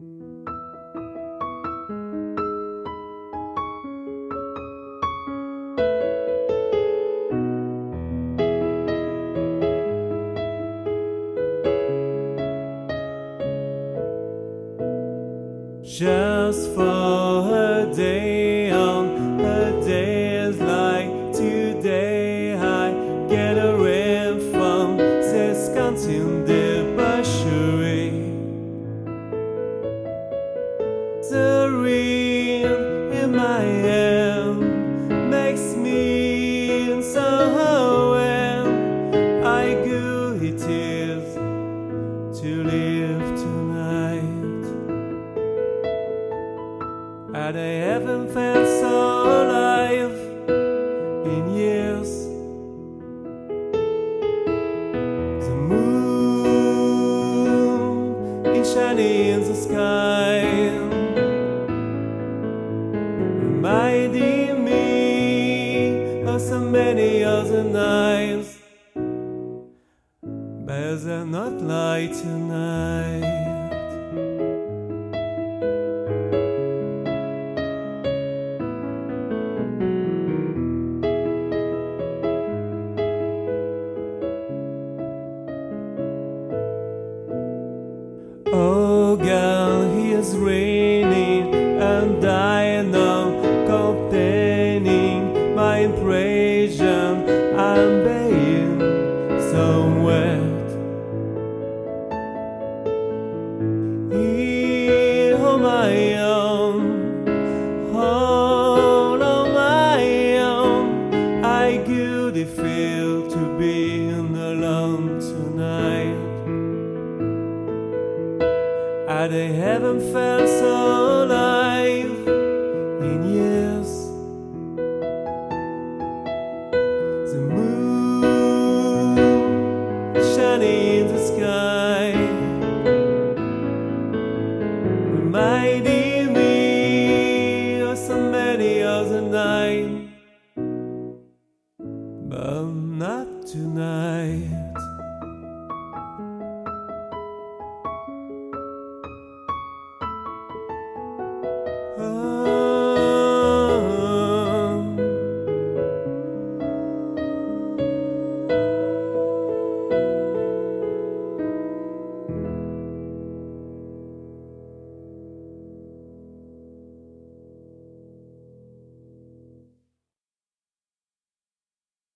Just for a day on a day is like today I get a from this consumed The ring in my hand makes me so when I go it is to live tonight and I haven't felt so alive in years. The moon is shining in the sky, reminding me of so many other nights. But they're not like tonight. Oh God, he is raining and I know my. I'm being so wet. Here on my own, all on my own, I could feel to be alone tonight. I haven't felt so alive in years. mighty me or somebody else I, but not tonight.